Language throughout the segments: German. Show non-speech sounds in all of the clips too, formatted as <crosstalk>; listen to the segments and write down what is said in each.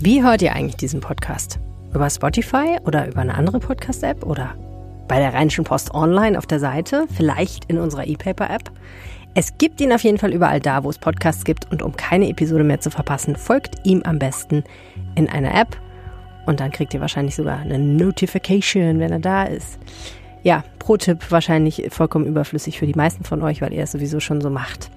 Wie hört ihr eigentlich diesen Podcast? Über Spotify oder über eine andere Podcast-App oder bei der Rheinischen Post online auf der Seite, vielleicht in unserer E-Paper-App? Es gibt ihn auf jeden Fall überall da, wo es Podcasts gibt und um keine Episode mehr zu verpassen, folgt ihm am besten in einer App und dann kriegt ihr wahrscheinlich sogar eine Notification, wenn er da ist. Ja, Pro-Tipp wahrscheinlich vollkommen überflüssig für die meisten von euch, weil ihr es sowieso schon so macht.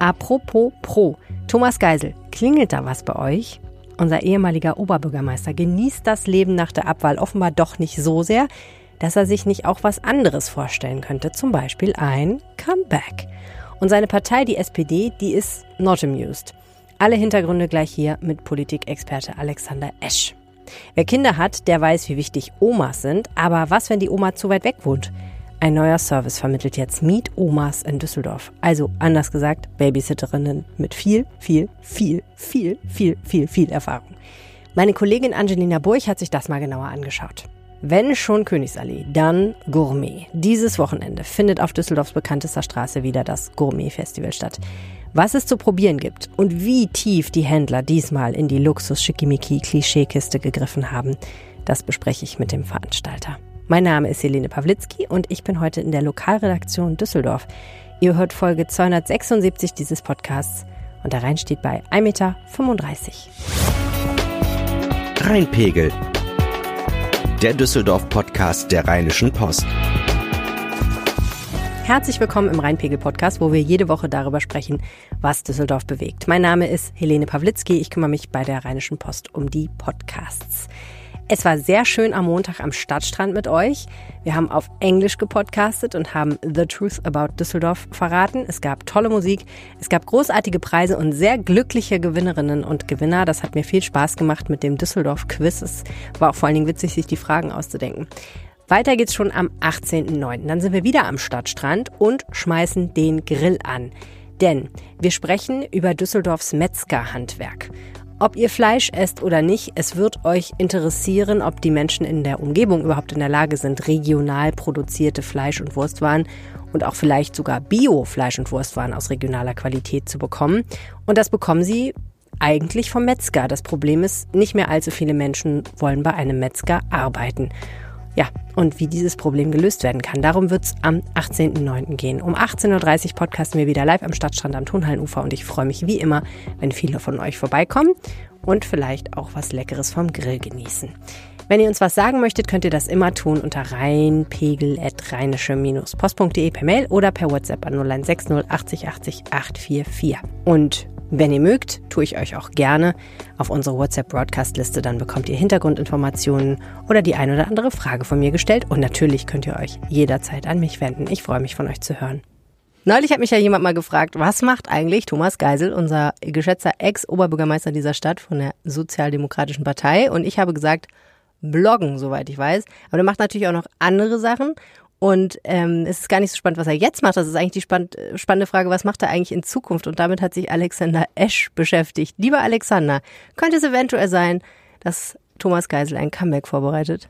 Apropos Pro. Thomas Geisel, klingelt da was bei euch? Unser ehemaliger Oberbürgermeister genießt das Leben nach der Abwahl offenbar doch nicht so sehr, dass er sich nicht auch was anderes vorstellen könnte, zum Beispiel ein Comeback. Und seine Partei, die SPD, die ist not amused. Alle Hintergründe gleich hier mit Politikexperte Alexander Esch. Wer Kinder hat, der weiß, wie wichtig Omas sind, aber was, wenn die Oma zu weit weg wohnt? Ein neuer Service vermittelt jetzt Meet Omas in Düsseldorf. Also anders gesagt, Babysitterinnen mit viel, viel, viel, viel, viel, viel, viel Erfahrung. Meine Kollegin Angelina Burch hat sich das mal genauer angeschaut. Wenn schon Königsallee, dann Gourmet. Dieses Wochenende findet auf Düsseldorfs bekanntester Straße wieder das Gourmet-Festival statt. Was es zu probieren gibt und wie tief die Händler diesmal in die Luxus-Schickimicki-Klischeekiste gegriffen haben, das bespreche ich mit dem Veranstalter. Mein Name ist Helene Pawlitzki und ich bin heute in der Lokalredaktion Düsseldorf. Ihr hört Folge 276 dieses Podcasts und der Rhein steht bei 1,35 Meter. Rheinpegel. Der Düsseldorf-Podcast der Rheinischen Post. Herzlich willkommen im Rheinpegel-Podcast, wo wir jede Woche darüber sprechen, was Düsseldorf bewegt. Mein Name ist Helene Pawlitzki. Ich kümmere mich bei der Rheinischen Post um die Podcasts. Es war sehr schön am Montag am Stadtstrand mit euch. Wir haben auf Englisch gepodcastet und haben The Truth About Düsseldorf verraten. Es gab tolle Musik, es gab großartige Preise und sehr glückliche Gewinnerinnen und Gewinner. Das hat mir viel Spaß gemacht mit dem Düsseldorf Quiz. Es war auch vor allen Dingen witzig, sich die Fragen auszudenken. Weiter geht's schon am 18.09. Dann sind wir wieder am Stadtstrand und schmeißen den Grill an. Denn wir sprechen über Düsseldorfs Metzgerhandwerk. Ob ihr Fleisch esst oder nicht, es wird euch interessieren, ob die Menschen in der Umgebung überhaupt in der Lage sind, regional produzierte Fleisch- und Wurstwaren und auch vielleicht sogar Bio-Fleisch- und Wurstwaren aus regionaler Qualität zu bekommen. Und das bekommen sie eigentlich vom Metzger. Das Problem ist, nicht mehr allzu viele Menschen wollen bei einem Metzger arbeiten. Ja, und wie dieses Problem gelöst werden kann. Darum wird es am 18.09. gehen. Um 18.30 Uhr podcasten wir wieder live am Stadtstrand am Tonhallenufer und ich freue mich wie immer, wenn viele von euch vorbeikommen und vielleicht auch was Leckeres vom Grill genießen. Wenn ihr uns was sagen möchtet, könnt ihr das immer tun unter rheinpegel.rheinische-post.de per Mail oder per WhatsApp an 0160 80 80 844. Und wenn ihr mögt, tue ich euch auch gerne auf unsere WhatsApp-Broadcast-Liste, dann bekommt ihr Hintergrundinformationen oder die ein oder andere Frage von mir gestellt und natürlich könnt ihr euch jederzeit an mich wenden. Ich freue mich von euch zu hören. Neulich hat mich ja jemand mal gefragt, was macht eigentlich Thomas Geisel, unser geschätzter Ex-Oberbürgermeister dieser Stadt von der Sozialdemokratischen Partei? Und ich habe gesagt, bloggen, soweit ich weiß. Aber der macht natürlich auch noch andere Sachen. Und ähm, es ist gar nicht so spannend, was er jetzt macht. Das ist eigentlich die spann spannende Frage, was macht er eigentlich in Zukunft? Und damit hat sich Alexander Esch beschäftigt. Lieber Alexander, könnte es eventuell sein, dass Thomas Geisel ein Comeback vorbereitet?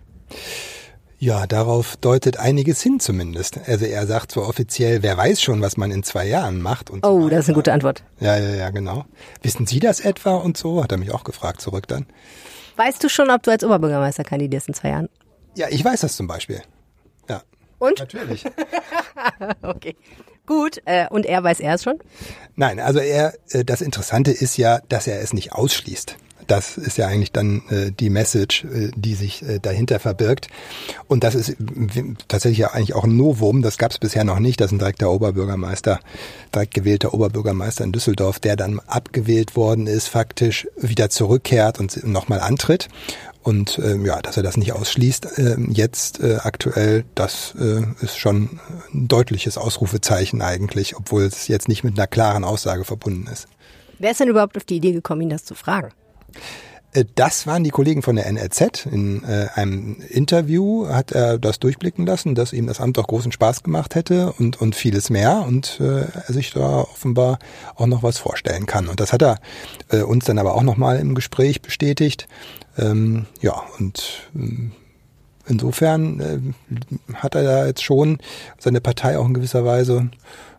Ja, darauf deutet einiges hin zumindest. Also er sagt zwar offiziell, wer weiß schon, was man in zwei Jahren macht. Und oh, so das ist eine gute Antwort. Ja, ja, ja, genau. Wissen Sie das etwa und so? Hat er mich auch gefragt zurück dann. Weißt du schon, ob du als Oberbürgermeister kandidierst in zwei Jahren? Ja, ich weiß das zum Beispiel. Und? Natürlich. <laughs> okay. Gut. Äh, und er weiß er es schon? Nein, also er, äh, das Interessante ist ja, dass er es nicht ausschließt. Das ist ja eigentlich dann äh, die Message, äh, die sich äh, dahinter verbirgt. Und das ist tatsächlich ja eigentlich auch ein Novum. Das gab es bisher noch nicht. Das ist ein direkter Oberbürgermeister, direkt gewählter Oberbürgermeister in Düsseldorf, der dann abgewählt worden ist, faktisch wieder zurückkehrt und nochmal antritt. Und ähm, ja, dass er das nicht ausschließt, äh, jetzt äh, aktuell, das äh, ist schon ein deutliches Ausrufezeichen eigentlich, obwohl es jetzt nicht mit einer klaren Aussage verbunden ist. Wer ist denn überhaupt auf die Idee gekommen, ihn das zu fragen? Äh, das waren die Kollegen von der NRZ. In äh, einem Interview hat er das durchblicken lassen, dass ihm das Amt auch großen Spaß gemacht hätte und, und vieles mehr und äh, er sich da offenbar auch noch was vorstellen kann. Und das hat er äh, uns dann aber auch nochmal im Gespräch bestätigt. Ähm, ja, und ähm, insofern äh, hat er da jetzt schon seine Partei auch in gewisser Weise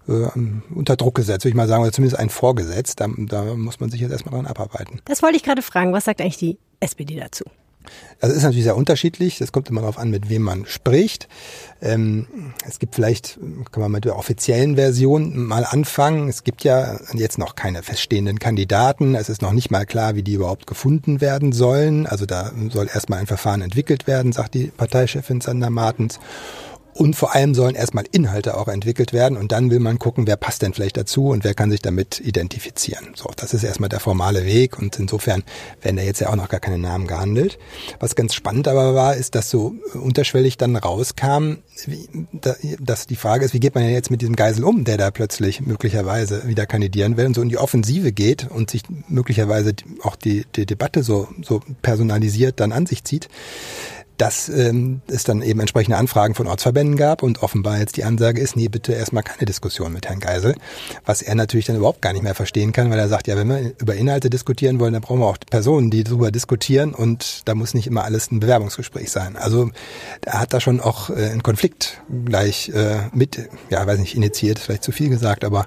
äh, unter Druck gesetzt, würde ich mal sagen, oder zumindest ein vorgesetzt. Da, da muss man sich jetzt erstmal dran abarbeiten. Das wollte ich gerade fragen. Was sagt eigentlich die SPD dazu? Also ist natürlich sehr unterschiedlich. Das kommt immer darauf an, mit wem man spricht. Ähm, es gibt vielleicht, kann man mit der offiziellen Version mal anfangen. Es gibt ja jetzt noch keine feststehenden Kandidaten. Es ist noch nicht mal klar, wie die überhaupt gefunden werden sollen. Also da soll erstmal ein Verfahren entwickelt werden, sagt die Parteichefin Sander Martens. Und vor allem sollen erstmal Inhalte auch entwickelt werden und dann will man gucken, wer passt denn vielleicht dazu und wer kann sich damit identifizieren. So, das ist erstmal der formale Weg und insofern werden da jetzt ja auch noch gar keine Namen gehandelt. Was ganz spannend aber war, ist, dass so unterschwellig dann rauskam, dass die Frage ist, wie geht man denn jetzt mit diesem Geisel um, der da plötzlich möglicherweise wieder kandidieren will und so in die Offensive geht und sich möglicherweise auch die, die Debatte so, so personalisiert dann an sich zieht dass ähm, es dann eben entsprechende Anfragen von Ortsverbänden gab und offenbar jetzt die Ansage ist, nee, bitte erstmal keine Diskussion mit Herrn Geisel, was er natürlich dann überhaupt gar nicht mehr verstehen kann, weil er sagt, ja, wenn wir über Inhalte diskutieren wollen, dann brauchen wir auch Personen, die darüber diskutieren und da muss nicht immer alles ein Bewerbungsgespräch sein. Also er hat da schon auch äh, einen Konflikt gleich äh, mit, ja, weiß nicht, initiiert, vielleicht zu viel gesagt, aber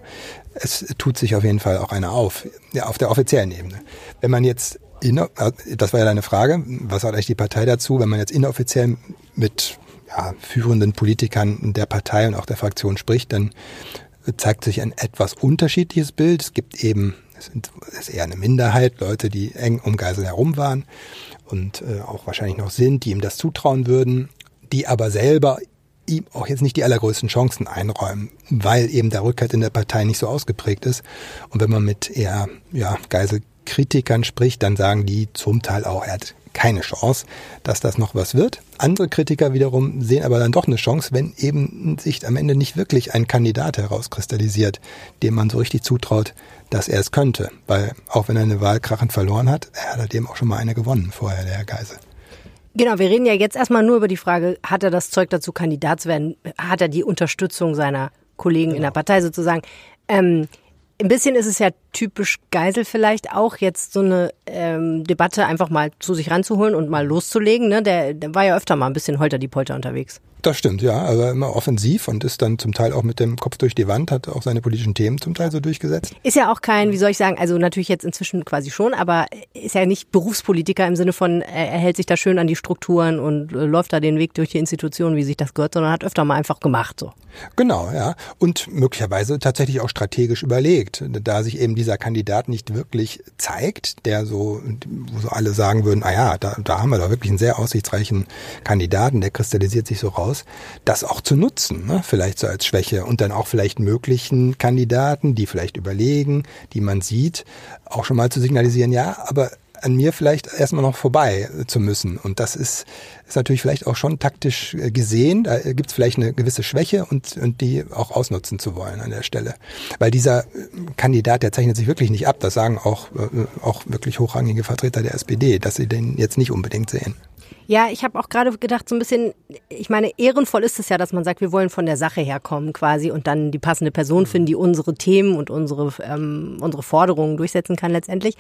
es tut sich auf jeden Fall auch einer auf, ja, auf der offiziellen Ebene. Wenn man jetzt das war ja deine Frage, was sagt eigentlich die Partei dazu, wenn man jetzt inoffiziell mit ja, führenden Politikern der Partei und auch der Fraktion spricht, dann zeigt sich ein etwas unterschiedliches Bild. Es gibt eben, es ist eher eine Minderheit, Leute, die eng um Geisel herum waren und äh, auch wahrscheinlich noch sind, die ihm das zutrauen würden, die aber selber ihm auch jetzt nicht die allergrößten Chancen einräumen, weil eben der Rückhalt in der Partei nicht so ausgeprägt ist. Und wenn man mit eher ja, Geisel Kritikern spricht, dann sagen die zum Teil auch, er hat keine Chance, dass das noch was wird. Andere Kritiker wiederum sehen aber dann doch eine Chance, wenn eben sich am Ende nicht wirklich ein Kandidat herauskristallisiert, dem man so richtig zutraut, dass er es könnte. Weil auch wenn er eine Wahl krachend verloren hat, er hat eben auch schon mal eine gewonnen vorher, der Herr Geisel. Genau, wir reden ja jetzt erstmal nur über die Frage, hat er das Zeug dazu, Kandidat zu werden? Hat er die Unterstützung seiner Kollegen genau. in der. Partei sozusagen? Ähm, ein bisschen ist es ja typisch Geisel vielleicht auch, jetzt so eine ähm, Debatte einfach mal zu sich ranzuholen und mal loszulegen. Ne? Der, der war ja öfter mal ein bisschen holter die Polter unterwegs. Das stimmt, ja. Aber immer offensiv und ist dann zum Teil auch mit dem Kopf durch die Wand, hat auch seine politischen Themen zum Teil so durchgesetzt. Ist ja auch kein, wie soll ich sagen, also natürlich jetzt inzwischen quasi schon, aber ist ja nicht Berufspolitiker im Sinne von, er hält sich da schön an die Strukturen und äh, läuft da den Weg durch die Institutionen, wie sich das gehört, sondern hat öfter mal einfach gemacht so. Genau, ja. Und möglicherweise tatsächlich auch strategisch überlegt, da sich eben dieser Kandidat nicht wirklich zeigt, der so, wo so alle sagen würden, ah ja, da, da haben wir doch wirklich einen sehr aussichtsreichen Kandidaten, der kristallisiert sich so raus aus, das auch zu nutzen, ne? vielleicht so als Schwäche und dann auch vielleicht möglichen Kandidaten, die vielleicht überlegen, die man sieht, auch schon mal zu signalisieren, ja, aber an mir vielleicht erstmal noch vorbei zu müssen. Und das ist, ist natürlich vielleicht auch schon taktisch äh, gesehen. Da gibt es vielleicht eine gewisse Schwäche und, und die auch ausnutzen zu wollen an der Stelle. Weil dieser äh, Kandidat, der zeichnet sich wirklich nicht ab. Das sagen auch, äh, auch wirklich hochrangige Vertreter der SPD, dass sie den jetzt nicht unbedingt sehen. Ja, ich habe auch gerade gedacht, so ein bisschen, ich meine, ehrenvoll ist es ja, dass man sagt, wir wollen von der Sache herkommen quasi und dann die passende Person finden, die unsere Themen und unsere, ähm, unsere Forderungen durchsetzen kann letztendlich.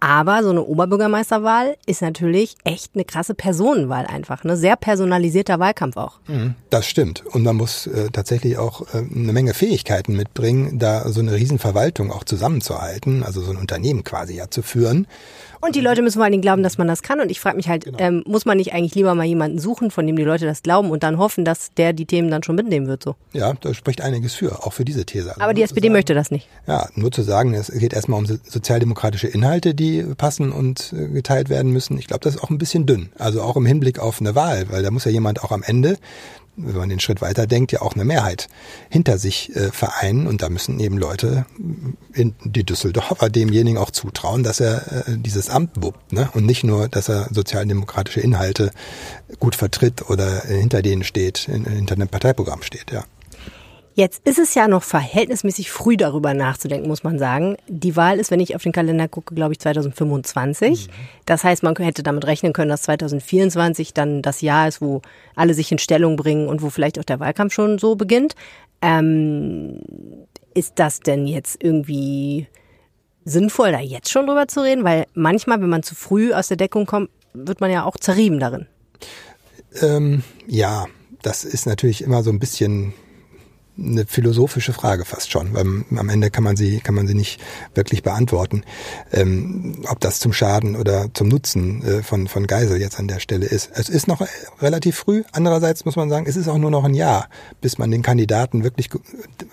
Aber so eine Oberbürgermeisterwahl ist natürlich echt eine krasse Personenwahl einfach, ne? Sehr personalisierter Wahlkampf auch. Mhm, das stimmt. Und man muss äh, tatsächlich auch äh, eine Menge Fähigkeiten mitbringen, da so eine Riesenverwaltung auch zusammenzuhalten, also so ein Unternehmen quasi ja zu führen. Und die Leute müssen vor allen Dingen glauben, dass man das kann. Und ich frage mich halt, genau. ähm, muss man nicht eigentlich lieber mal jemanden suchen, von dem die Leute das glauben und dann hoffen, dass der die Themen dann schon mitnehmen wird? So. Ja, da spricht einiges für, auch für diese These. Also Aber die SPD sagen, möchte das nicht. Ja, nur zu sagen, es geht erstmal um sozialdemokratische Inhalte, die passen und äh, geteilt werden müssen. Ich glaube, das ist auch ein bisschen dünn. Also auch im Hinblick auf eine Wahl, weil da muss ja jemand auch am Ende wenn man den Schritt weiter denkt, ja auch eine Mehrheit hinter sich äh, vereinen. Und da müssen eben Leute in die Düsseldorfer demjenigen auch zutrauen, dass er äh, dieses Amt wuppt. Ne? Und nicht nur, dass er sozialdemokratische Inhalte gut vertritt oder äh, hinter denen steht, in, hinter einem Parteiprogramm steht, ja. Jetzt ist es ja noch verhältnismäßig früh darüber nachzudenken, muss man sagen. Die Wahl ist, wenn ich auf den Kalender gucke, glaube ich 2025. Mhm. Das heißt, man hätte damit rechnen können, dass 2024 dann das Jahr ist, wo alle sich in Stellung bringen und wo vielleicht auch der Wahlkampf schon so beginnt. Ähm, ist das denn jetzt irgendwie sinnvoll, da jetzt schon drüber zu reden? Weil manchmal, wenn man zu früh aus der Deckung kommt, wird man ja auch zerrieben darin. Ähm, ja, das ist natürlich immer so ein bisschen eine philosophische Frage fast schon, weil am Ende kann man sie, kann man sie nicht wirklich beantworten, ähm, ob das zum Schaden oder zum Nutzen äh, von, von Geisel jetzt an der Stelle ist. Es ist noch relativ früh. Andererseits muss man sagen, es ist auch nur noch ein Jahr, bis man den Kandidaten wirklich,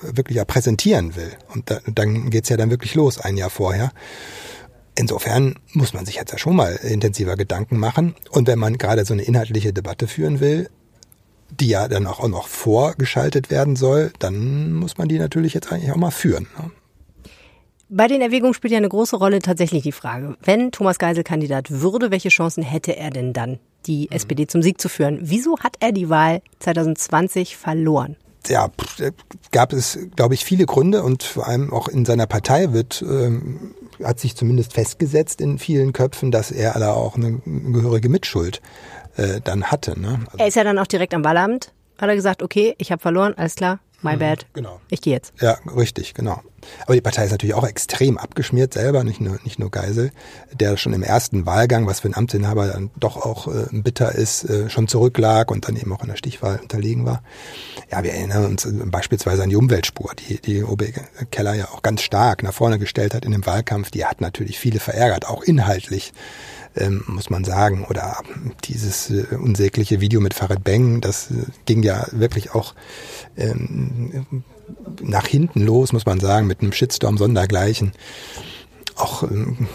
wirklich ja präsentieren will. Und da, dann geht's ja dann wirklich los, ein Jahr vorher. Insofern muss man sich jetzt ja schon mal intensiver Gedanken machen. Und wenn man gerade so eine inhaltliche Debatte führen will, die ja dann auch noch vorgeschaltet werden soll, dann muss man die natürlich jetzt eigentlich auch mal führen. Ne? Bei den Erwägungen spielt ja eine große Rolle tatsächlich die Frage, wenn Thomas Geisel Kandidat würde, welche Chancen hätte er denn dann, die mhm. SPD zum Sieg zu führen? Wieso hat er die Wahl 2020 verloren? Ja, gab es, glaube ich, viele Gründe und vor allem auch in seiner Partei wird ähm, hat sich zumindest festgesetzt in vielen Köpfen, dass er da auch eine gehörige Mitschuld äh, dann hatte. Ne? Also er ist ja dann auch direkt am Wahlamt, hat er gesagt, okay, ich habe verloren, alles klar, my mhm, bad, genau. ich gehe jetzt. Ja, richtig, genau. Aber die Partei ist natürlich auch extrem abgeschmiert selber, nicht nur, nicht nur Geisel, der schon im ersten Wahlgang, was für einen Amtsinhaber dann doch auch äh, bitter ist, äh, schon zurücklag und dann eben auch in der Stichwahl unterlegen war. Ja, wir erinnern uns äh, beispielsweise an die Umweltspur, die, die OB Keller ja auch ganz stark nach vorne gestellt hat in dem Wahlkampf. Die hat natürlich viele verärgert, auch inhaltlich ähm, muss man sagen. Oder dieses äh, unsägliche Video mit Farid Beng, das äh, ging ja wirklich auch ähm, nach hinten los, muss man sagen, mit einem Shitstorm sondergleichen. Auch ähm,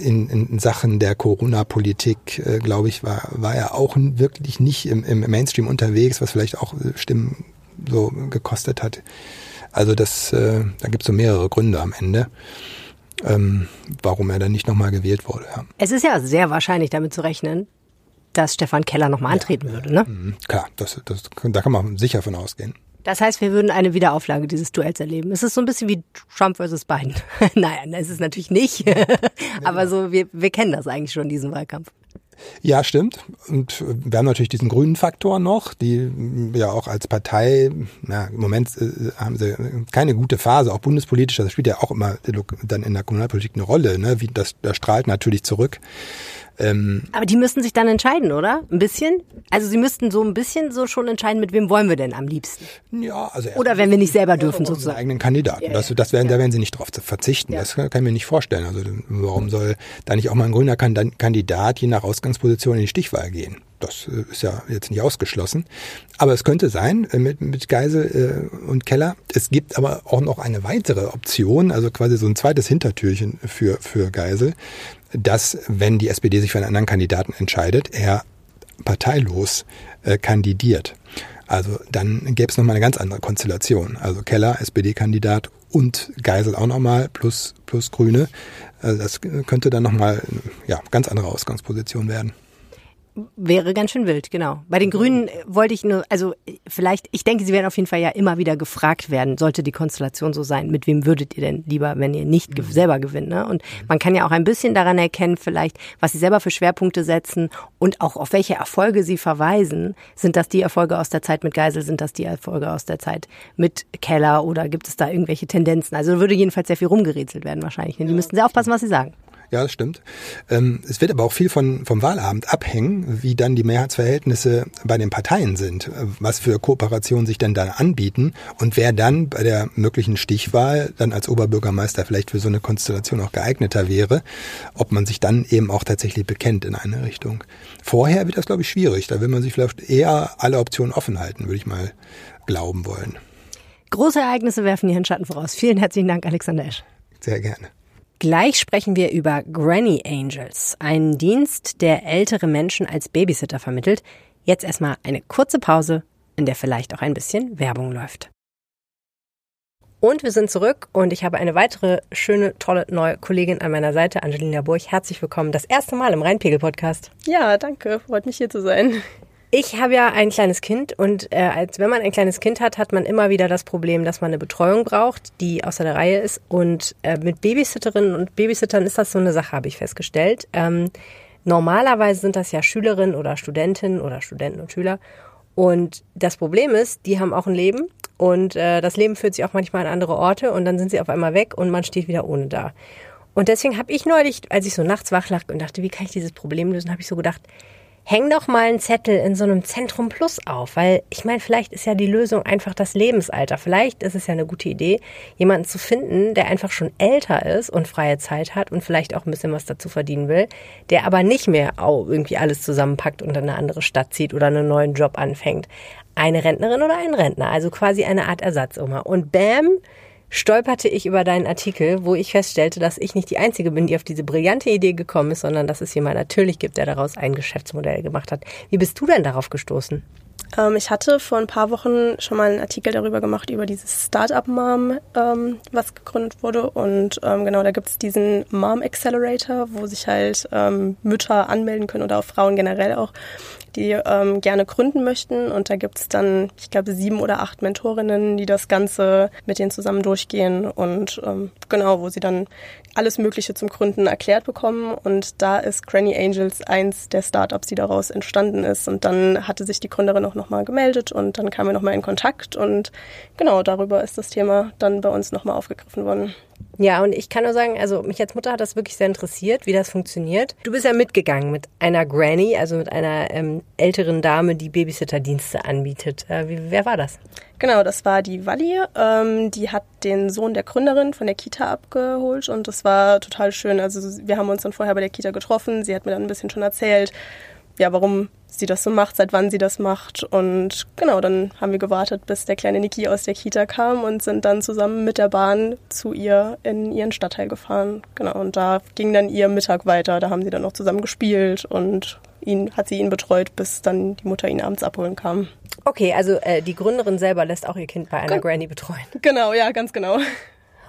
in, in Sachen der Corona-Politik, äh, glaube ich, war, war er auch wirklich nicht im, im Mainstream unterwegs, was vielleicht auch äh, Stimmen so gekostet hat. Also das, äh, da gibt es so mehrere Gründe am Ende ähm, warum er dann nicht nochmal gewählt wurde. Ja. Es ist ja sehr wahrscheinlich damit zu rechnen, dass Stefan Keller nochmal antreten ja, würde, ne? Mhm, klar, das, das, da kann man sicher von ausgehen. Das heißt, wir würden eine Wiederauflage dieses Duells erleben. Es ist so ein bisschen wie Trump versus Biden. <laughs> Nein, das ist es natürlich nicht. <laughs> Aber so, wir, wir kennen das eigentlich schon, diesen Wahlkampf. Ja, stimmt. Und wir haben natürlich diesen grünen Faktor noch, die ja auch als Partei, na, im Moment äh, haben sie keine gute Phase, auch bundespolitisch, das spielt ja auch immer dann in der Kommunalpolitik eine Rolle, ne? Wie das, das strahlt natürlich zurück. Ähm, Aber die müssten sich dann entscheiden, oder? Ein bisschen? Also sie müssten so ein bisschen so schon entscheiden, mit wem wollen wir denn am liebsten? Ja, also oder wenn wir nicht selber dürfen sozusagen. eigenen Kandidaten. Ja, das, das werden, ja. da werden sie nicht drauf verzichten. Ja. Das kann, ich mir nicht vorstellen. Also warum soll da nicht auch mal ein grüner Kandidat je nach Ausgangsposition in die Stichwahl gehen? Das äh, ist ja jetzt nicht ausgeschlossen. Aber es könnte sein äh, mit, mit Geisel äh, und Keller. Es gibt aber auch noch eine weitere Option, also quasi so ein zweites Hintertürchen für, für Geisel dass, wenn die SPD sich für einen anderen Kandidaten entscheidet, er parteilos äh, kandidiert. Also dann gäbe es nochmal eine ganz andere Konstellation. Also Keller, SPD-Kandidat und Geisel auch nochmal plus, plus Grüne. Also das könnte dann nochmal ja, ganz andere Ausgangsposition werden. Wäre ganz schön wild, genau. Bei den Grünen wollte ich nur, also vielleicht, ich denke, sie werden auf jeden Fall ja immer wieder gefragt werden, sollte die Konstellation so sein, mit wem würdet ihr denn lieber, wenn ihr nicht mhm. selber gewinnt. Ne? Und man kann ja auch ein bisschen daran erkennen, vielleicht, was sie selber für Schwerpunkte setzen und auch auf welche Erfolge sie verweisen. Sind das die Erfolge aus der Zeit mit Geisel, sind das die Erfolge aus der Zeit mit Keller oder gibt es da irgendwelche Tendenzen? Also würde jedenfalls sehr viel rumgerätselt werden wahrscheinlich. Ne? Die müssten sehr aufpassen, was sie sagen. Ja, das stimmt. Ähm, es wird aber auch viel von, vom Wahlabend abhängen, wie dann die Mehrheitsverhältnisse bei den Parteien sind, was für Kooperationen sich denn da anbieten und wer dann bei der möglichen Stichwahl dann als Oberbürgermeister vielleicht für so eine Konstellation auch geeigneter wäre, ob man sich dann eben auch tatsächlich bekennt in eine Richtung. Vorher wird das, glaube ich, schwierig. Da will man sich vielleicht eher alle Optionen offen halten, würde ich mal glauben wollen. Große Ereignisse werfen ihren Schatten voraus. Vielen herzlichen Dank, Alexander Esch. Sehr gerne. Gleich sprechen wir über Granny Angels, einen Dienst, der ältere Menschen als Babysitter vermittelt. Jetzt erstmal eine kurze Pause, in der vielleicht auch ein bisschen Werbung läuft. Und wir sind zurück und ich habe eine weitere schöne, tolle neue Kollegin an meiner Seite, Angelina Burch. Herzlich willkommen. Das erste Mal im Rheinpegel-Podcast. Ja, danke. Freut mich hier zu sein. Ich habe ja ein kleines Kind und äh, als wenn man ein kleines Kind hat, hat man immer wieder das Problem, dass man eine Betreuung braucht, die außer der Reihe ist. Und äh, mit Babysitterinnen und Babysittern ist das so eine Sache, habe ich festgestellt. Ähm, normalerweise sind das ja Schülerinnen oder Studentinnen oder Studenten und Schüler. Und das Problem ist, die haben auch ein Leben und äh, das Leben führt sich auch manchmal an andere Orte und dann sind sie auf einmal weg und man steht wieder ohne da. Und deswegen habe ich neulich, als ich so nachts wach lag und dachte, wie kann ich dieses Problem lösen, habe ich so gedacht, häng doch mal einen Zettel in so einem Zentrum Plus auf, weil ich meine, vielleicht ist ja die Lösung einfach das Lebensalter. Vielleicht ist es ja eine gute Idee, jemanden zu finden, der einfach schon älter ist und freie Zeit hat und vielleicht auch ein bisschen was dazu verdienen will, der aber nicht mehr irgendwie alles zusammenpackt und in eine andere Stadt zieht oder einen neuen Job anfängt. Eine Rentnerin oder ein Rentner, also quasi eine Art Ersatzoma. Und bam, stolperte ich über deinen Artikel, wo ich feststellte, dass ich nicht die Einzige bin, die auf diese brillante Idee gekommen ist, sondern dass es jemand natürlich gibt, der daraus ein Geschäftsmodell gemacht hat. Wie bist du denn darauf gestoßen? Ähm, ich hatte vor ein paar Wochen schon mal einen Artikel darüber gemacht, über dieses Startup Mom, ähm, was gegründet wurde. Und ähm, genau, da gibt es diesen Mom Accelerator, wo sich halt ähm, Mütter anmelden können oder auch Frauen generell auch, die ähm, gerne gründen möchten. Und da gibt es dann, ich glaube, sieben oder acht Mentorinnen, die das Ganze mit denen zusammen durchgehen und ähm, genau, wo sie dann alles Mögliche zum Gründen erklärt bekommen. Und da ist Granny Angels eins der Startups, die daraus entstanden ist. Und dann hatte sich die Gründerin auch nochmal gemeldet und dann kamen wir nochmal in Kontakt. Und genau darüber ist das Thema dann bei uns nochmal aufgegriffen worden. Ja, und ich kann nur sagen, also mich als Mutter hat das wirklich sehr interessiert, wie das funktioniert. Du bist ja mitgegangen mit einer Granny, also mit einer ähm, älteren Dame, die Babysitterdienste anbietet. Äh, wie, wer war das? Genau, das war die Walli. Ähm, die hat den Sohn der Gründerin von der Kita abgeholt und das war total schön. Also wir haben uns dann vorher bei der Kita getroffen. Sie hat mir dann ein bisschen schon erzählt, ja, warum sie das so macht, seit wann sie das macht. Und genau, dann haben wir gewartet, bis der kleine Niki aus der Kita kam und sind dann zusammen mit der Bahn zu ihr in ihren Stadtteil gefahren. Genau, und da ging dann ihr Mittag weiter. Da haben sie dann noch zusammen gespielt und ihn, hat sie ihn betreut, bis dann die Mutter ihn abends abholen kam. Okay, also äh, die Gründerin selber lässt auch ihr Kind bei einer G Granny betreuen. <laughs> Genau, ja, ganz genau.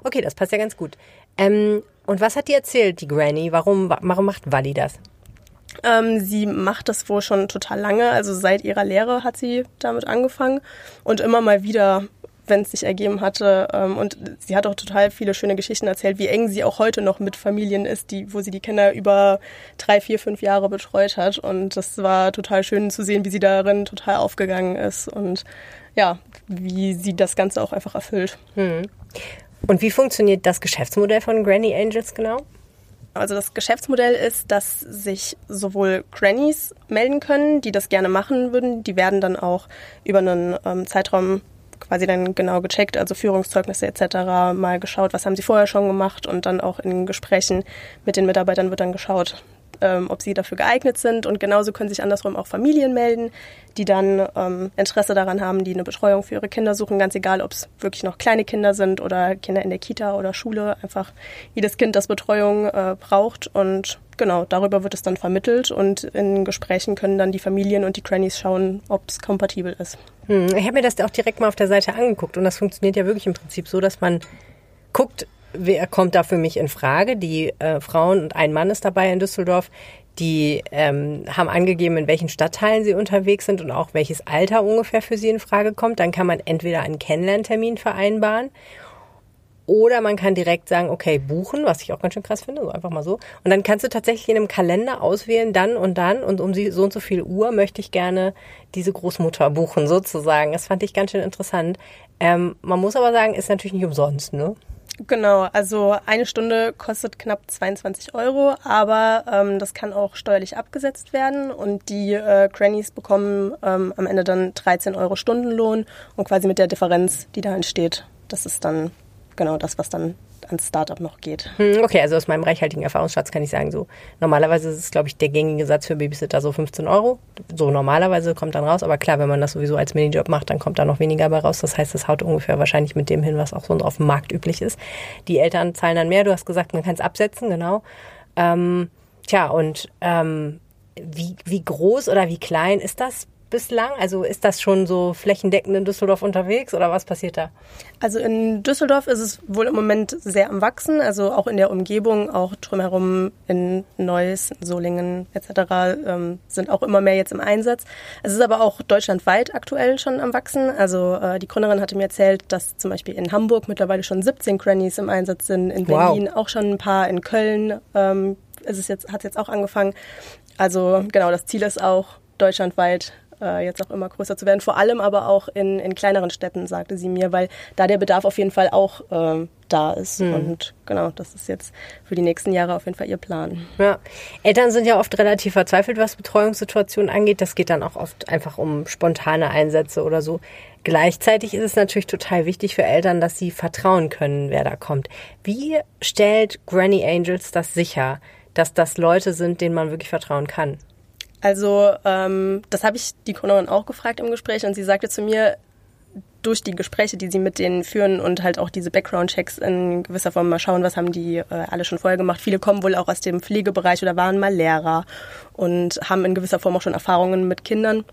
Okay, das passt ja ganz gut. Ähm, und was hat die erzählt, die Granny? Warum, warum macht Wally das? Ähm, sie macht das wohl schon total lange, also seit ihrer Lehre hat sie damit angefangen und immer mal wieder, wenn es sich ergeben hatte. Ähm, und sie hat auch total viele schöne Geschichten erzählt, wie eng sie auch heute noch mit Familien ist, die, wo sie die Kinder über drei, vier, fünf Jahre betreut hat. Und das war total schön zu sehen, wie sie darin total aufgegangen ist und ja, wie sie das Ganze auch einfach erfüllt. Hm. Und wie funktioniert das Geschäftsmodell von Granny Angels genau? Also das Geschäftsmodell ist, dass sich sowohl Grannies melden können, die das gerne machen würden. Die werden dann auch über einen ähm, Zeitraum quasi dann genau gecheckt, also Führungszeugnisse etc. mal geschaut, was haben sie vorher schon gemacht und dann auch in Gesprächen mit den Mitarbeitern wird dann geschaut, ähm, ob sie dafür geeignet sind. Und genauso können sich andersrum auch Familien melden, die dann ähm, Interesse daran haben, die eine Betreuung für ihre Kinder suchen, ganz egal, ob es wirklich noch kleine Kinder sind oder Kinder in der Kita oder Schule. Einfach jedes Kind, das Betreuung äh, braucht. Und genau, darüber wird es dann vermittelt und in Gesprächen können dann die Familien und die Crannies schauen, ob es kompatibel ist. Hm, ich habe mir das auch direkt mal auf der Seite angeguckt und das funktioniert ja wirklich im Prinzip so, dass man guckt, wer kommt da für mich in Frage? Die äh, Frauen und ein Mann ist dabei in Düsseldorf. Die ähm, haben angegeben, in welchen Stadtteilen sie unterwegs sind und auch welches Alter ungefähr für sie in Frage kommt. Dann kann man entweder einen Kennenlerntermin vereinbaren oder man kann direkt sagen, okay, buchen, was ich auch ganz schön krass finde, so einfach mal so. Und dann kannst du tatsächlich in einem Kalender auswählen, dann und dann und um so und so viel Uhr möchte ich gerne diese Großmutter buchen, sozusagen. Das fand ich ganz schön interessant. Ähm, man muss aber sagen, ist natürlich nicht umsonst, ne? Genau, also eine Stunde kostet knapp 22 Euro, aber ähm, das kann auch steuerlich abgesetzt werden und die äh, Crannies bekommen ähm, am Ende dann 13 Euro Stundenlohn und quasi mit der Differenz, die da entsteht, das ist dann genau das, was dann ans Startup noch geht. Hm, okay, also aus meinem reichhaltigen Erfahrungsschatz kann ich sagen, so normalerweise ist es, glaube ich, der gängige Satz für Babysitter so 15 Euro. So normalerweise kommt dann raus, aber klar, wenn man das sowieso als Minijob macht, dann kommt da noch weniger bei raus. Das heißt, das haut ungefähr wahrscheinlich mit dem hin, was auch so auf dem Markt üblich ist. Die Eltern zahlen dann mehr, du hast gesagt, man kann es absetzen, genau. Ähm, tja, und ähm, wie, wie groß oder wie klein ist das bislang? Also ist das schon so flächendeckend in Düsseldorf unterwegs oder was passiert da? Also in Düsseldorf ist es wohl im Moment sehr am Wachsen, also auch in der Umgebung, auch drumherum in Neuss, Solingen etc. Ähm, sind auch immer mehr jetzt im Einsatz. Es ist aber auch deutschlandweit aktuell schon am Wachsen. Also äh, die Gründerin hatte mir erzählt, dass zum Beispiel in Hamburg mittlerweile schon 17 Crannies im Einsatz sind, in Berlin wow. auch schon ein paar, in Köln ähm, ist es jetzt, hat jetzt auch angefangen. Also genau, das Ziel ist auch deutschlandweit äh, jetzt auch immer größer zu werden. Vor allem aber auch in, in kleineren Städten, sagte sie mir, weil da der Bedarf auf jeden Fall auch äh, da ist. Mhm. Und genau, das ist jetzt für die nächsten Jahre auf jeden Fall ihr Plan. Ja. Eltern sind ja oft relativ verzweifelt, was Betreuungssituationen angeht. Das geht dann auch oft einfach um spontane Einsätze oder so. Gleichzeitig ist es natürlich total wichtig für Eltern, dass sie vertrauen können, wer da kommt. Wie stellt Granny Angels das sicher, dass das Leute sind, denen man wirklich vertrauen kann? Also ähm, das habe ich die Gründerin auch gefragt im Gespräch und sie sagte zu mir, durch die Gespräche, die sie mit denen führen und halt auch diese Background-Checks in gewisser Form mal schauen, was haben die äh, alle schon vorher gemacht. Viele kommen wohl auch aus dem Pflegebereich oder waren mal Lehrer und haben in gewisser Form auch schon Erfahrungen mit Kindern.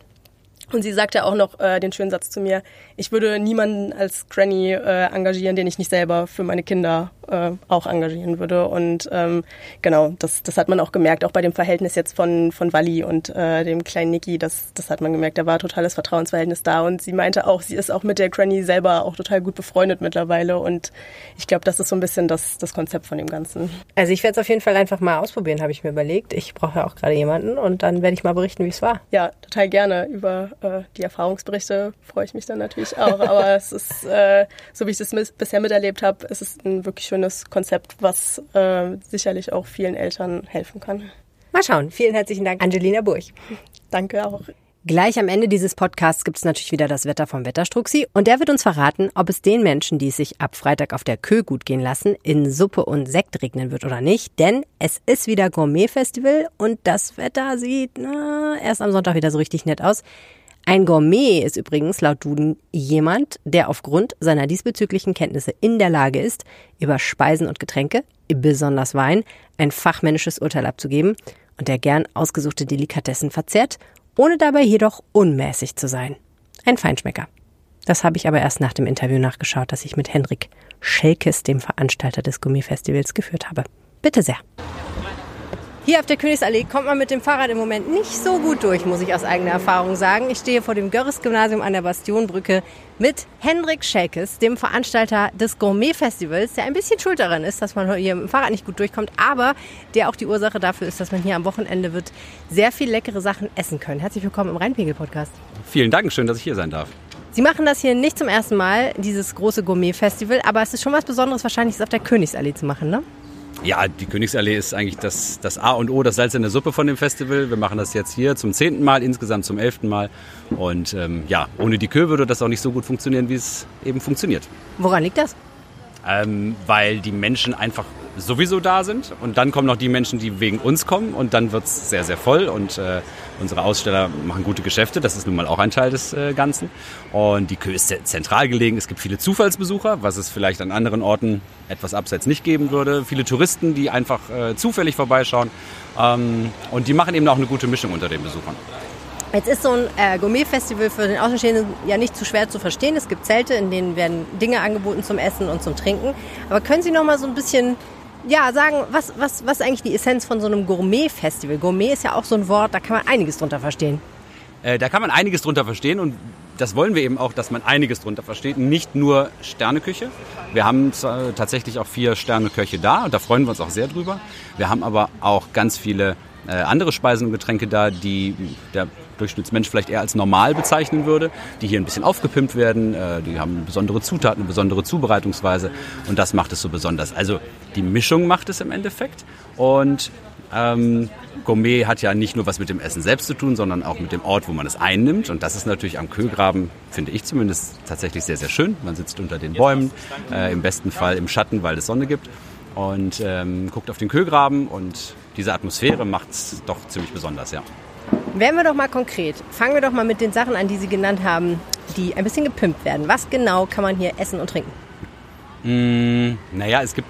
Und sie sagte auch noch äh, den schönen Satz zu mir, ich würde niemanden als Granny äh, engagieren, den ich nicht selber für meine Kinder äh, auch engagieren würde. Und ähm, genau, das, das hat man auch gemerkt, auch bei dem Verhältnis jetzt von, von Wally und äh, dem kleinen Niki, das, das hat man gemerkt, da war totales Vertrauensverhältnis da. Und sie meinte auch, sie ist auch mit der Granny selber auch total gut befreundet mittlerweile. Und ich glaube, das ist so ein bisschen das, das Konzept von dem Ganzen. Also ich werde es auf jeden Fall einfach mal ausprobieren, habe ich mir überlegt. Ich brauche ja auch gerade jemanden und dann werde ich mal berichten, wie es war. Ja, total gerne. Über äh, die Erfahrungsberichte freue ich mich dann natürlich auch. Aber <laughs> es ist, äh, so wie ich das bisher miterlebt habe, es ist ein wirklich schönes Konzept, was äh, sicherlich auch vielen Eltern helfen kann. Mal schauen. Vielen herzlichen Dank, Angelina Burch. Danke auch. Gleich am Ende dieses Podcasts gibt es natürlich wieder das Wetter vom Wetterstruxi und der wird uns verraten, ob es den Menschen, die es sich ab Freitag auf der Kö gut gehen lassen, in Suppe und Sekt regnen wird oder nicht. Denn es ist wieder Gourmet-Festival und das Wetter sieht na, erst am Sonntag wieder so richtig nett aus. Ein Gourmet ist übrigens laut Duden jemand, der aufgrund seiner diesbezüglichen Kenntnisse in der Lage ist, über Speisen und Getränke, besonders Wein, ein fachmännisches Urteil abzugeben und der gern ausgesuchte Delikatessen verzehrt, ohne dabei jedoch unmäßig zu sein. Ein Feinschmecker. Das habe ich aber erst nach dem Interview nachgeschaut, das ich mit Henrik Schelkes, dem Veranstalter des Gourmet-Festivals, geführt habe. Bitte sehr. Hier auf der Königsallee kommt man mit dem Fahrrad im Moment nicht so gut durch, muss ich aus eigener Erfahrung sagen. Ich stehe vor dem Görres-Gymnasium an der Bastionbrücke mit Hendrik Schelkes, dem Veranstalter des Gourmet-Festivals, der ein bisschen schuld daran ist, dass man hier mit dem Fahrrad nicht gut durchkommt, aber der auch die Ursache dafür ist, dass man hier am Wochenende wird sehr viel leckere Sachen essen können. Herzlich willkommen im Rheinpegel-Podcast. Vielen Dank, schön, dass ich hier sein darf. Sie machen das hier nicht zum ersten Mal, dieses große Gourmet-Festival, aber es ist schon was Besonderes, wahrscheinlich es auf der Königsallee zu machen, ne? Ja, die Königsallee ist eigentlich das, das A und O, das Salz in der Suppe von dem Festival. Wir machen das jetzt hier zum zehnten Mal, insgesamt zum elften Mal. Und ähm, ja, ohne die Kö würde das auch nicht so gut funktionieren, wie es eben funktioniert. Woran liegt das? Ähm, weil die Menschen einfach sowieso da sind. Und dann kommen noch die Menschen, die wegen uns kommen. Und dann wird es sehr, sehr voll. Und äh, unsere Aussteller machen gute Geschäfte, das ist nun mal auch ein Teil des äh, Ganzen. Und die Kö ist zentral gelegen, es gibt viele Zufallsbesucher, was es vielleicht an anderen Orten etwas abseits nicht geben würde, viele Touristen, die einfach äh, zufällig vorbeischauen. Ähm, und die machen eben auch eine gute Mischung unter den Besuchern. Jetzt ist so ein äh, Gourmet-Festival für den Außenstehenden ja nicht zu schwer zu verstehen. Es gibt Zelte, in denen werden Dinge angeboten zum Essen und zum Trinken. Aber können Sie noch mal so ein bisschen ja, sagen, was, was, was eigentlich die Essenz von so einem Gourmet-Festival? Gourmet ist ja auch so ein Wort, da kann man einiges drunter verstehen. Äh, da kann man einiges drunter verstehen und das wollen wir eben auch, dass man einiges drunter versteht. Nicht nur Sterneküche. Wir haben tatsächlich auch vier Sterneköche da und da freuen wir uns auch sehr drüber. Wir haben aber auch ganz viele äh, andere Speisen und Getränke da, die der Durchschnittsmensch vielleicht eher als normal bezeichnen würde, die hier ein bisschen aufgepimpt werden, äh, die haben besondere Zutaten, eine besondere Zubereitungsweise und das macht es so besonders. Also die Mischung macht es im Endeffekt und ähm, Gourmet hat ja nicht nur was mit dem Essen selbst zu tun, sondern auch mit dem Ort, wo man es einnimmt. Und das ist natürlich am Köhlgraben, finde ich zumindest, tatsächlich sehr, sehr schön. Man sitzt unter den Bäumen, äh, im besten Fall im Schatten, weil es Sonne gibt und ähm, guckt auf den Köhlgraben und diese Atmosphäre macht es doch ziemlich besonders, ja. Werden wir doch mal konkret. Fangen wir doch mal mit den Sachen an, die Sie genannt haben, die ein bisschen gepimpt werden. Was genau kann man hier essen und trinken? Mm, naja, es gibt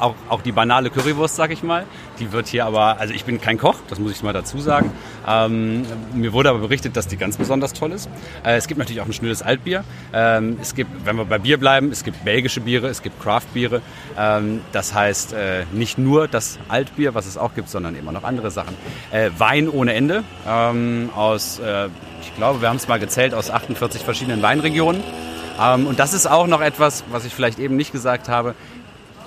auch, auch die banale Currywurst, sag ich mal. Die wird hier aber, also ich bin kein Koch, das muss ich mal dazu sagen. Ähm, mir wurde aber berichtet, dass die ganz besonders toll ist. Äh, es gibt natürlich auch ein schnelles Altbier. Ähm, es gibt, wenn wir bei Bier bleiben, es gibt belgische Biere, es gibt Craftbiere. Ähm, das heißt äh, nicht nur das Altbier, was es auch gibt, sondern immer noch andere Sachen. Äh, Wein ohne Ende ähm, aus, äh, ich glaube, wir haben es mal gezählt, aus 48 verschiedenen Weinregionen. Ähm, und das ist auch noch etwas, was ich vielleicht eben nicht gesagt habe.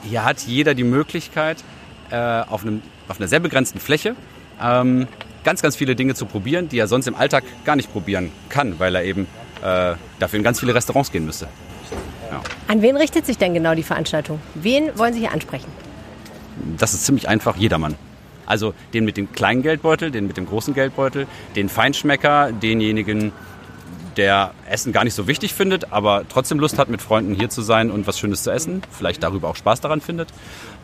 Hier hat jeder die Möglichkeit, äh, auf, einem, auf einer sehr begrenzten Fläche ähm, ganz, ganz viele Dinge zu probieren, die er sonst im Alltag gar nicht probieren kann, weil er eben äh, dafür in ganz viele Restaurants gehen müsste. Ja. An wen richtet sich denn genau die Veranstaltung? Wen wollen Sie hier ansprechen? Das ist ziemlich einfach, jedermann. Also den mit dem kleinen Geldbeutel, den mit dem großen Geldbeutel, den Feinschmecker, denjenigen, der Essen gar nicht so wichtig findet, aber trotzdem Lust hat, mit Freunden hier zu sein und was Schönes zu essen, vielleicht darüber auch Spaß daran findet.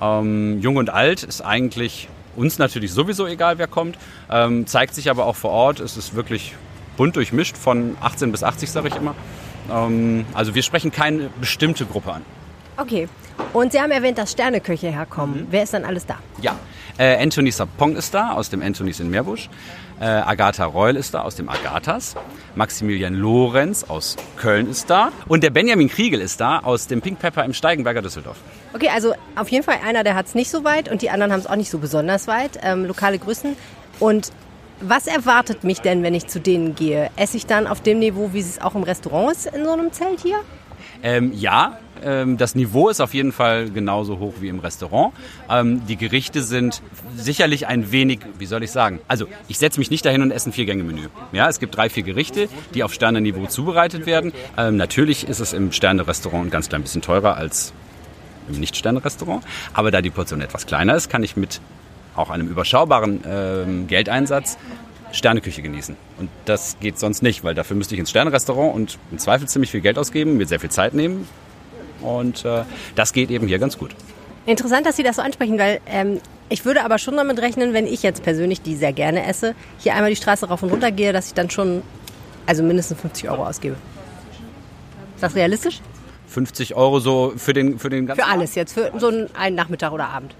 Ähm, Jung und alt ist eigentlich uns natürlich sowieso egal, wer kommt, ähm, zeigt sich aber auch vor Ort. Es ist wirklich bunt durchmischt von 18 bis 80, sage ich immer. Ähm, also wir sprechen keine bestimmte Gruppe an. Okay. Und Sie haben erwähnt, dass Sterneköche herkommen. Mhm. Wer ist dann alles da? Ja, äh, Anthony Sapong ist da aus dem Anthonys in Meerbusch. Äh, Agatha Reul ist da aus dem Agathas. Maximilian Lorenz aus Köln ist da. Und der Benjamin Kriegel ist da aus dem Pink Pepper im Steigenberger Düsseldorf. Okay, also auf jeden Fall einer, der hat es nicht so weit und die anderen haben es auch nicht so besonders weit. Ähm, lokale Größen. Und was erwartet mich denn, wenn ich zu denen gehe? Esse ich dann auf dem Niveau, wie es auch im Restaurant ist, in so einem Zelt hier? Ähm, ja, ähm, das Niveau ist auf jeden Fall genauso hoch wie im Restaurant. Ähm, die Gerichte sind sicherlich ein wenig, wie soll ich sagen? Also ich setze mich nicht dahin und esse ein Vier-Gänge-Menü. Ja, es gibt drei, vier Gerichte, die auf Sternenniveau zubereitet werden. Ähm, natürlich ist es im Sterne-Restaurant ein ganz klein bisschen teurer als im Nicht-Sterne-Restaurant. Aber da die Portion etwas kleiner ist, kann ich mit auch einem überschaubaren Geldeinsatz Sterneküche genießen. Und das geht sonst nicht, weil dafür müsste ich ins Sternenrestaurant und im Zweifel ziemlich viel Geld ausgeben, mir sehr viel Zeit nehmen. Und äh, das geht eben hier ganz gut. Interessant, dass Sie das so ansprechen, weil ähm, ich würde aber schon damit rechnen, wenn ich jetzt persönlich, die sehr gerne esse, hier einmal die Straße rauf und runter gehe, dass ich dann schon also mindestens 50 Euro ausgebe. Ist das realistisch? 50 Euro so für den, für den ganzen Für alles jetzt, für so einen, einen Nachmittag oder Abend.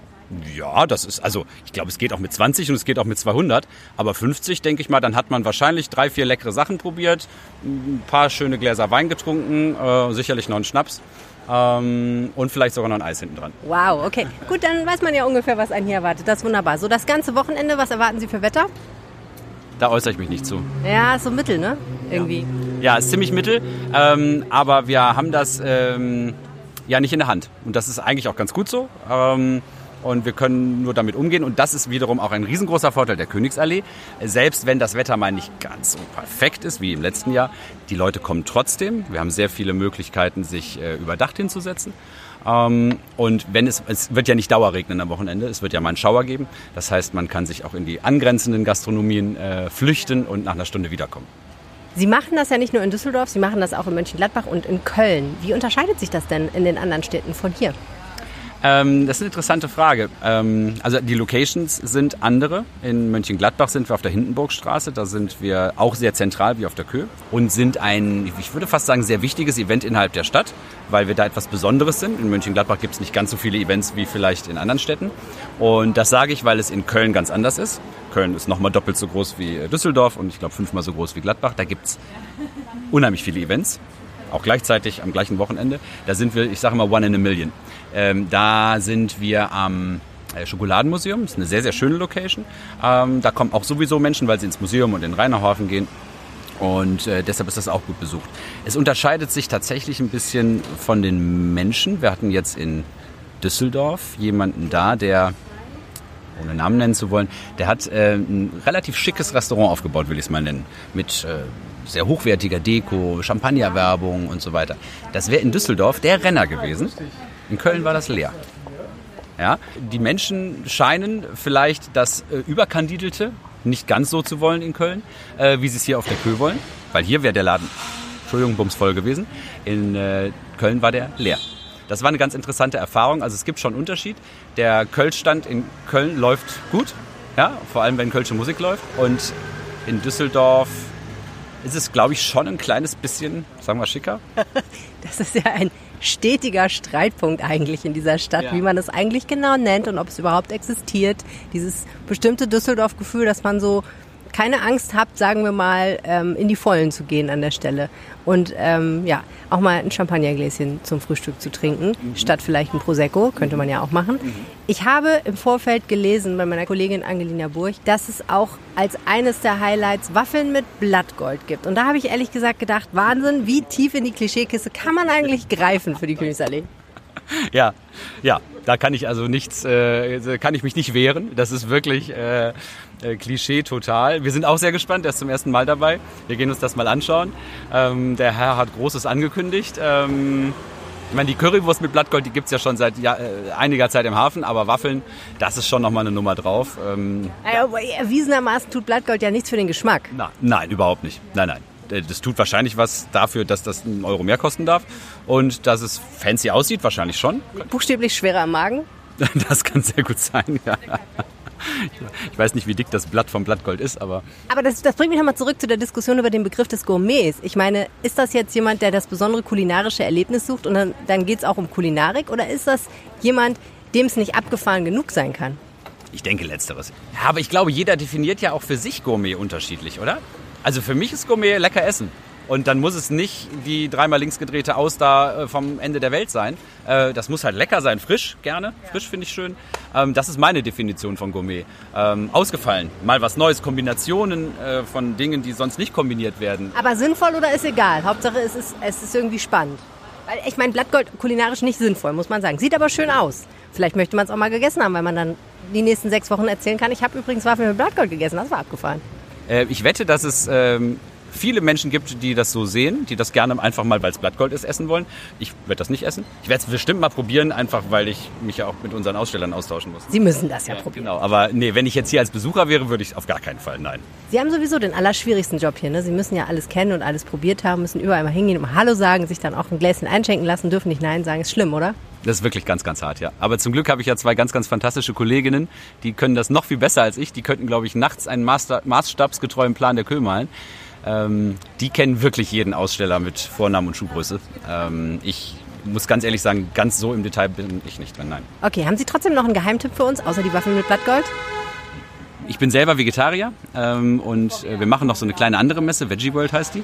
Ja, das ist, also ich glaube, es geht auch mit 20 und es geht auch mit 200. Aber 50, denke ich mal, dann hat man wahrscheinlich drei, vier leckere Sachen probiert, ein paar schöne Gläser Wein getrunken, äh, sicherlich noch einen Schnaps ähm, und vielleicht sogar noch ein Eis hinten dran. Wow, okay. Gut, dann weiß man ja ungefähr, was einen hier erwartet. Das ist wunderbar. So, das ganze Wochenende, was erwarten Sie für Wetter? Da äußere ich mich nicht zu. Ja, ist so mittel, ne? Irgendwie. Ja, ist ziemlich mittel, ähm, aber wir haben das ähm, ja nicht in der Hand. Und das ist eigentlich auch ganz gut so. Und wir können nur damit umgehen. Und das ist wiederum auch ein riesengroßer Vorteil der Königsallee. Selbst wenn das Wetter mal nicht ganz so perfekt ist wie im letzten Jahr, die Leute kommen trotzdem. Wir haben sehr viele Möglichkeiten, sich äh, über Dach hinzusetzen. Ähm, und wenn es, es wird ja nicht dauerregnen am Wochenende, es wird ja mal einen Schauer geben. Das heißt, man kann sich auch in die angrenzenden Gastronomien äh, flüchten und nach einer Stunde wiederkommen. Sie machen das ja nicht nur in Düsseldorf, Sie machen das auch in Mönchengladbach und in Köln. Wie unterscheidet sich das denn in den anderen Städten von hier? Ähm, das ist eine interessante Frage. Ähm, also die Locations sind andere. In Mönchengladbach sind wir auf der Hindenburgstraße. Da sind wir auch sehr zentral wie auf der Kö und sind ein, ich würde fast sagen, sehr wichtiges Event innerhalb der Stadt, weil wir da etwas Besonderes sind. In Mönchengladbach gibt es nicht ganz so viele Events wie vielleicht in anderen Städten. Und das sage ich, weil es in Köln ganz anders ist. Köln ist nochmal doppelt so groß wie Düsseldorf und ich glaube fünfmal so groß wie Gladbach. Da gibt es unheimlich viele Events auch gleichzeitig am gleichen Wochenende. Da sind wir, ich sage mal, one in a million. Ähm, da sind wir am äh, Schokoladenmuseum. Das ist eine sehr, sehr schöne Location. Ähm, da kommen auch sowieso Menschen, weil sie ins Museum und in den Rheinerhafen gehen. Und äh, deshalb ist das auch gut besucht. Es unterscheidet sich tatsächlich ein bisschen von den Menschen. Wir hatten jetzt in Düsseldorf jemanden da, der ohne Namen nennen zu wollen, der hat äh, ein relativ schickes Restaurant aufgebaut, will ich es mal nennen. Mit äh, sehr hochwertiger Deko, Champagnerwerbung und so weiter. Das wäre in Düsseldorf der Renner gewesen. In Köln war das leer. Ja, die Menschen scheinen vielleicht das äh, Überkandidelte nicht ganz so zu wollen in Köln, äh, wie sie es hier auf der Kö wollen. Weil hier wäre der Laden, Entschuldigung, bumsvoll gewesen. In äh, Köln war der leer. Das war eine ganz interessante Erfahrung. Also es gibt schon einen Unterschied. Der Kölschstand in Köln läuft gut, ja, vor allem wenn Kölsche Musik läuft. Und in Düsseldorf ist es, glaube ich, schon ein kleines bisschen, sagen wir, schicker. <laughs> Das ist ja ein stetiger Streitpunkt eigentlich in dieser Stadt, Ja. wie man es eigentlich genau nennt und ob es überhaupt existiert. Dieses bestimmte Düsseldorf-Gefühl, dass man so keine Angst hat, sagen wir mal, ähm, in die Vollen zu gehen an der Stelle. Und ähm, ja, auch mal ein Champagnergläschen zum Frühstück zu trinken, statt vielleicht ein Prosecco, könnte man ja auch machen. Ich habe im Vorfeld gelesen bei meiner Kollegin Angelina Burg, dass es auch als eines der Highlights Waffeln mit Blattgold gibt. Und da habe ich ehrlich gesagt gedacht, Wahnsinn, wie tief in die Klischeekiste kann man eigentlich greifen für die Königsallee? Ja, ja, da kann ich also nichts, äh, kann ich mich nicht wehren. Das ist wirklich äh, äh, Klischee total. Wir sind auch sehr gespannt, er ist zum ersten Mal dabei. Wir gehen uns das mal anschauen. Ähm, der Herr hat Großes angekündigt. Ähm, Ich meine, die Currywurst mit Blattgold, die gibt es ja schon seit ja, äh, einiger Zeit im Hafen, aber Waffeln, das ist schon nochmal eine Nummer drauf. Ähm, naja, erwiesenermaßen tut Blattgold ja nichts für den Geschmack. Na, nein, überhaupt nicht. Nein, nein. Äh, das tut wahrscheinlich was dafür, dass das einen Euro mehr kosten darf und dass es fancy aussieht, wahrscheinlich schon. Buchstäblich schwerer am Magen? <laughs> Das kann sehr gut sein, ja. Ich weiß nicht, wie dick das Blatt vom Blattgold ist, aber. Aber das, das bringt mich nochmal zurück zu der Diskussion über den Begriff des Gourmets. Ich meine, ist das jetzt jemand, der das besondere kulinarische Erlebnis sucht und dann, dann geht es auch um Kulinarik oder ist das jemand, dem es nicht abgefahren genug sein kann? Ich denke letzteres. Ja, aber ich glaube, jeder definiert ja auch für sich Gourmet unterschiedlich, oder? Also für mich ist Gourmet lecker essen. Und dann muss es nicht die dreimal links gedrehte Auster äh, vom Ende der Welt sein. Äh, das muss halt lecker sein, frisch gerne. Frisch finde ich schön. Ähm, das ist meine Definition von Gourmet. Ähm, ausgefallen, mal was Neues, Kombinationen äh, von Dingen, die sonst nicht kombiniert werden. Aber sinnvoll oder ist egal? Hauptsache es ist, es ist irgendwie spannend. Weil ich meine, Blattgold kulinarisch nicht sinnvoll, muss man sagen. Sieht aber schön aus. Vielleicht möchte man es auch mal gegessen haben, weil man dann die nächsten sechs Wochen erzählen kann, ich habe übrigens Waffeln mit Blattgold gegessen. Das war abgefallen. ich wette, dass es ähm, viele Menschen gibt, die das so sehen, die das gerne einfach mal, weil es Blattgold ist, essen wollen. Ich werde das nicht essen. Ich werde es bestimmt mal probieren, einfach weil ich mich ja auch mit unseren Ausstellern austauschen muss. Sie müssen das ja, ja probieren. Genau, aber nee, wenn ich jetzt hier als Besucher wäre, würde ich auf gar keinen Fall, nein. Sie haben sowieso den allerschwierigsten Job hier. Ne? Sie müssen ja alles kennen und alles probiert haben, müssen überall mal hingehen, mal Hallo sagen, sich dann auch ein Gläschen einschenken lassen, dürfen nicht Nein sagen. Ist schlimm, oder? Das ist wirklich ganz, ganz hart, ja. Aber zum Glück habe ich ja zwei ganz, ganz fantastische Kolleginnen, die können das noch viel besser als ich. Die könnten, glaube ich, nachts einen Master, maßstabsgetreuen Plan der Kö malen. Ähm, die kennen wirklich jeden Aussteller mit Vornamen und Schuhgröße. Ähm, ich muss ganz ehrlich sagen, ganz so im Detail bin ich nicht drin, nein. Okay, haben Sie trotzdem noch einen Geheimtipp für uns, außer die Waffeln mit Blattgold? Ich bin selber Vegetarier ähm, und äh, wir machen noch so eine kleine andere Messe, Veggie World heißt die.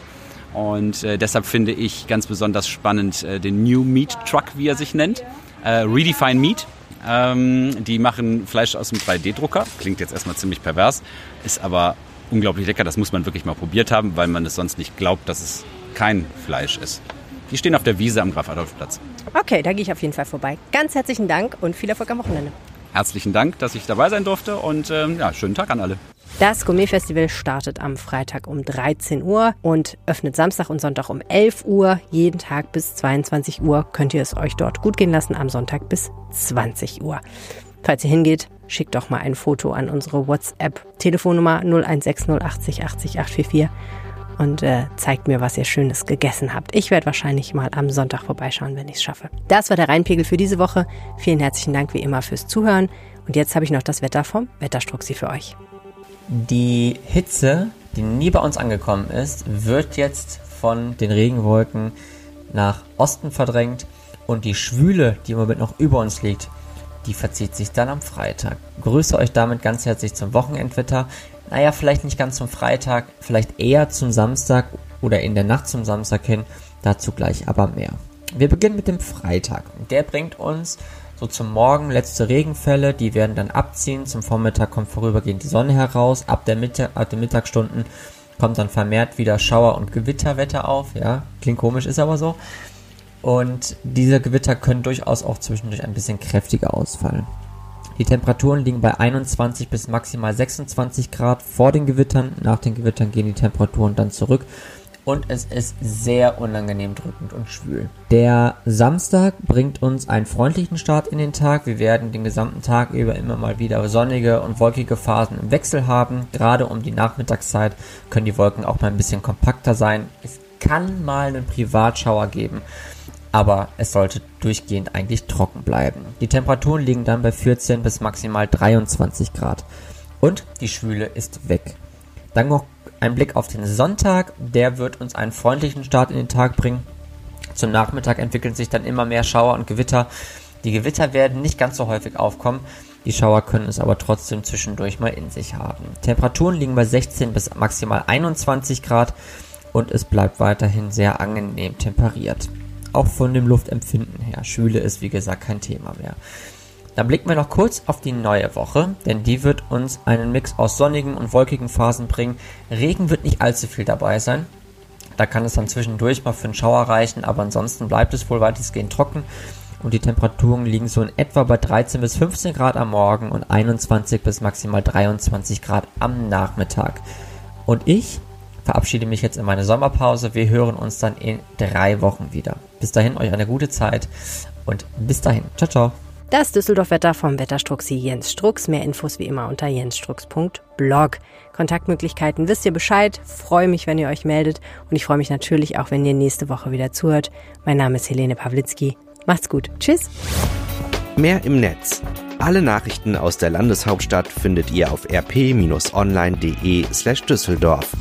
Und äh, deshalb finde ich ganz besonders spannend äh, den New Meat Truck, wie er sich nennt. Äh, Redefine Meat. Ähm, die machen Fleisch aus dem 3D-Drucker. Klingt jetzt erstmal ziemlich pervers, ist aber unglaublich lecker. Das muss man wirklich mal probiert haben, weil man es sonst nicht glaubt, dass es kein Fleisch ist. Die stehen auf der Wiese am Graf-Adolf-Platz. Okay, da gehe ich auf jeden Fall vorbei. Ganz herzlichen Dank und viel Erfolg am Wochenende. Herzlichen Dank, dass ich dabei sein durfte und ähm, ja, schönen Tag an alle. Das Gourmet-Festival startet am Freitag um 13 Uhr und öffnet Samstag und Sonntag um 11 Uhr. Jeden Tag bis 22 Uhr könnt ihr es euch dort gut gehen lassen, am Sonntag bis 20 Uhr. Falls ihr hingeht, schickt doch mal ein Foto an unsere WhatsApp-Telefonnummer 0160 80 844 und äh, zeigt mir, was ihr Schönes gegessen habt. Ich werde wahrscheinlich mal am Sonntag vorbeischauen, wenn ich es schaffe. Das war der Rheinpegel für diese Woche. Vielen herzlichen Dank wie immer fürs Zuhören. Und jetzt habe ich noch das Wetter vom Wetterstruxi für euch. Die Hitze, die nie bei uns angekommen ist, wird jetzt von den Regenwolken nach Osten verdrängt und die Schwüle, die im Moment noch über uns liegt, die verzieht sich dann am Freitag. Grüße euch damit ganz herzlich zum Wochenendwetter. Naja, vielleicht nicht ganz zum Freitag, vielleicht eher zum Samstag oder in der Nacht zum Samstag hin. Dazu gleich aber mehr. Wir beginnen mit dem Freitag. Der bringt uns so zum Morgen letzte Regenfälle, die werden dann abziehen. Zum Vormittag kommt vorübergehend die Sonne heraus. Ab, der Mitte, ab den Mittagsstunden kommt dann vermehrt wieder Schauer- und Gewitterwetter auf. Ja, klingt komisch, ist aber so. Und diese Gewitter können durchaus auch zwischendurch ein bisschen kräftiger ausfallen. Die Temperaturen liegen bei 21 bis maximal 26 Grad vor den Gewittern. Nach den Gewittern gehen die Temperaturen dann zurück. Und es ist sehr unangenehm drückend und schwül. Der Samstag bringt uns einen freundlichen Start in den Tag. Wir werden den gesamten Tag über immer mal wieder sonnige und wolkige Phasen im Wechsel haben. Gerade um die Nachmittagszeit können die Wolken auch mal ein bisschen kompakter sein. Es kann mal einen Privatschauer geben aber es sollte durchgehend eigentlich trocken bleiben. Die Temperaturen liegen dann bei 14 bis maximal 23 Grad und die Schwüle ist weg. Dann ein Blick auf den Sonntag, der wird uns einen freundlichen Start in den Tag bringen. Zum Nachmittag entwickeln sich dann immer mehr Schauer und Gewitter. Die Gewitter werden nicht ganz so häufig aufkommen, die Schauer können es aber trotzdem zwischendurch mal in sich haben. Temperaturen liegen bei 16 bis maximal 21 Grad und es bleibt weiterhin sehr angenehm temperiert auch von dem Luftempfinden her. Schwüle ist wie gesagt kein Thema mehr. Dann blicken wir noch kurz auf die neue Woche, denn die wird uns einen Mix aus sonnigen und wolkigen Phasen bringen. Regen wird nicht allzu viel dabei sein. Da kann es dann zwischendurch mal für einen Schauer reichen, aber ansonsten bleibt es wohl weitestgehend trocken und die Temperaturen liegen so in etwa bei 13 bis 15 Grad am Morgen und 21 bis maximal 23 Grad am Nachmittag. Und ich verabschiede mich jetzt in meine Sommerpause. Wir hören uns dann in drei Wochen wieder. Bis dahin euch eine gute Zeit und bis dahin. Ciao, ciao. Das Düsseldorf-Wetter vom Wetterstruxi Jens Strux. Mehr Infos wie immer unter jensstrux.blog. Kontaktmöglichkeiten wisst ihr Bescheid. Freue mich, wenn ihr euch meldet. Und ich freue mich natürlich auch, wenn ihr nächste Woche wieder zuhört. Mein Name ist Helene Pawlitzki. Macht's gut. Tschüss. Mehr im Netz. Alle Nachrichten aus der Landeshauptstadt findet ihr auf rp-online.de slash Düsseldorf.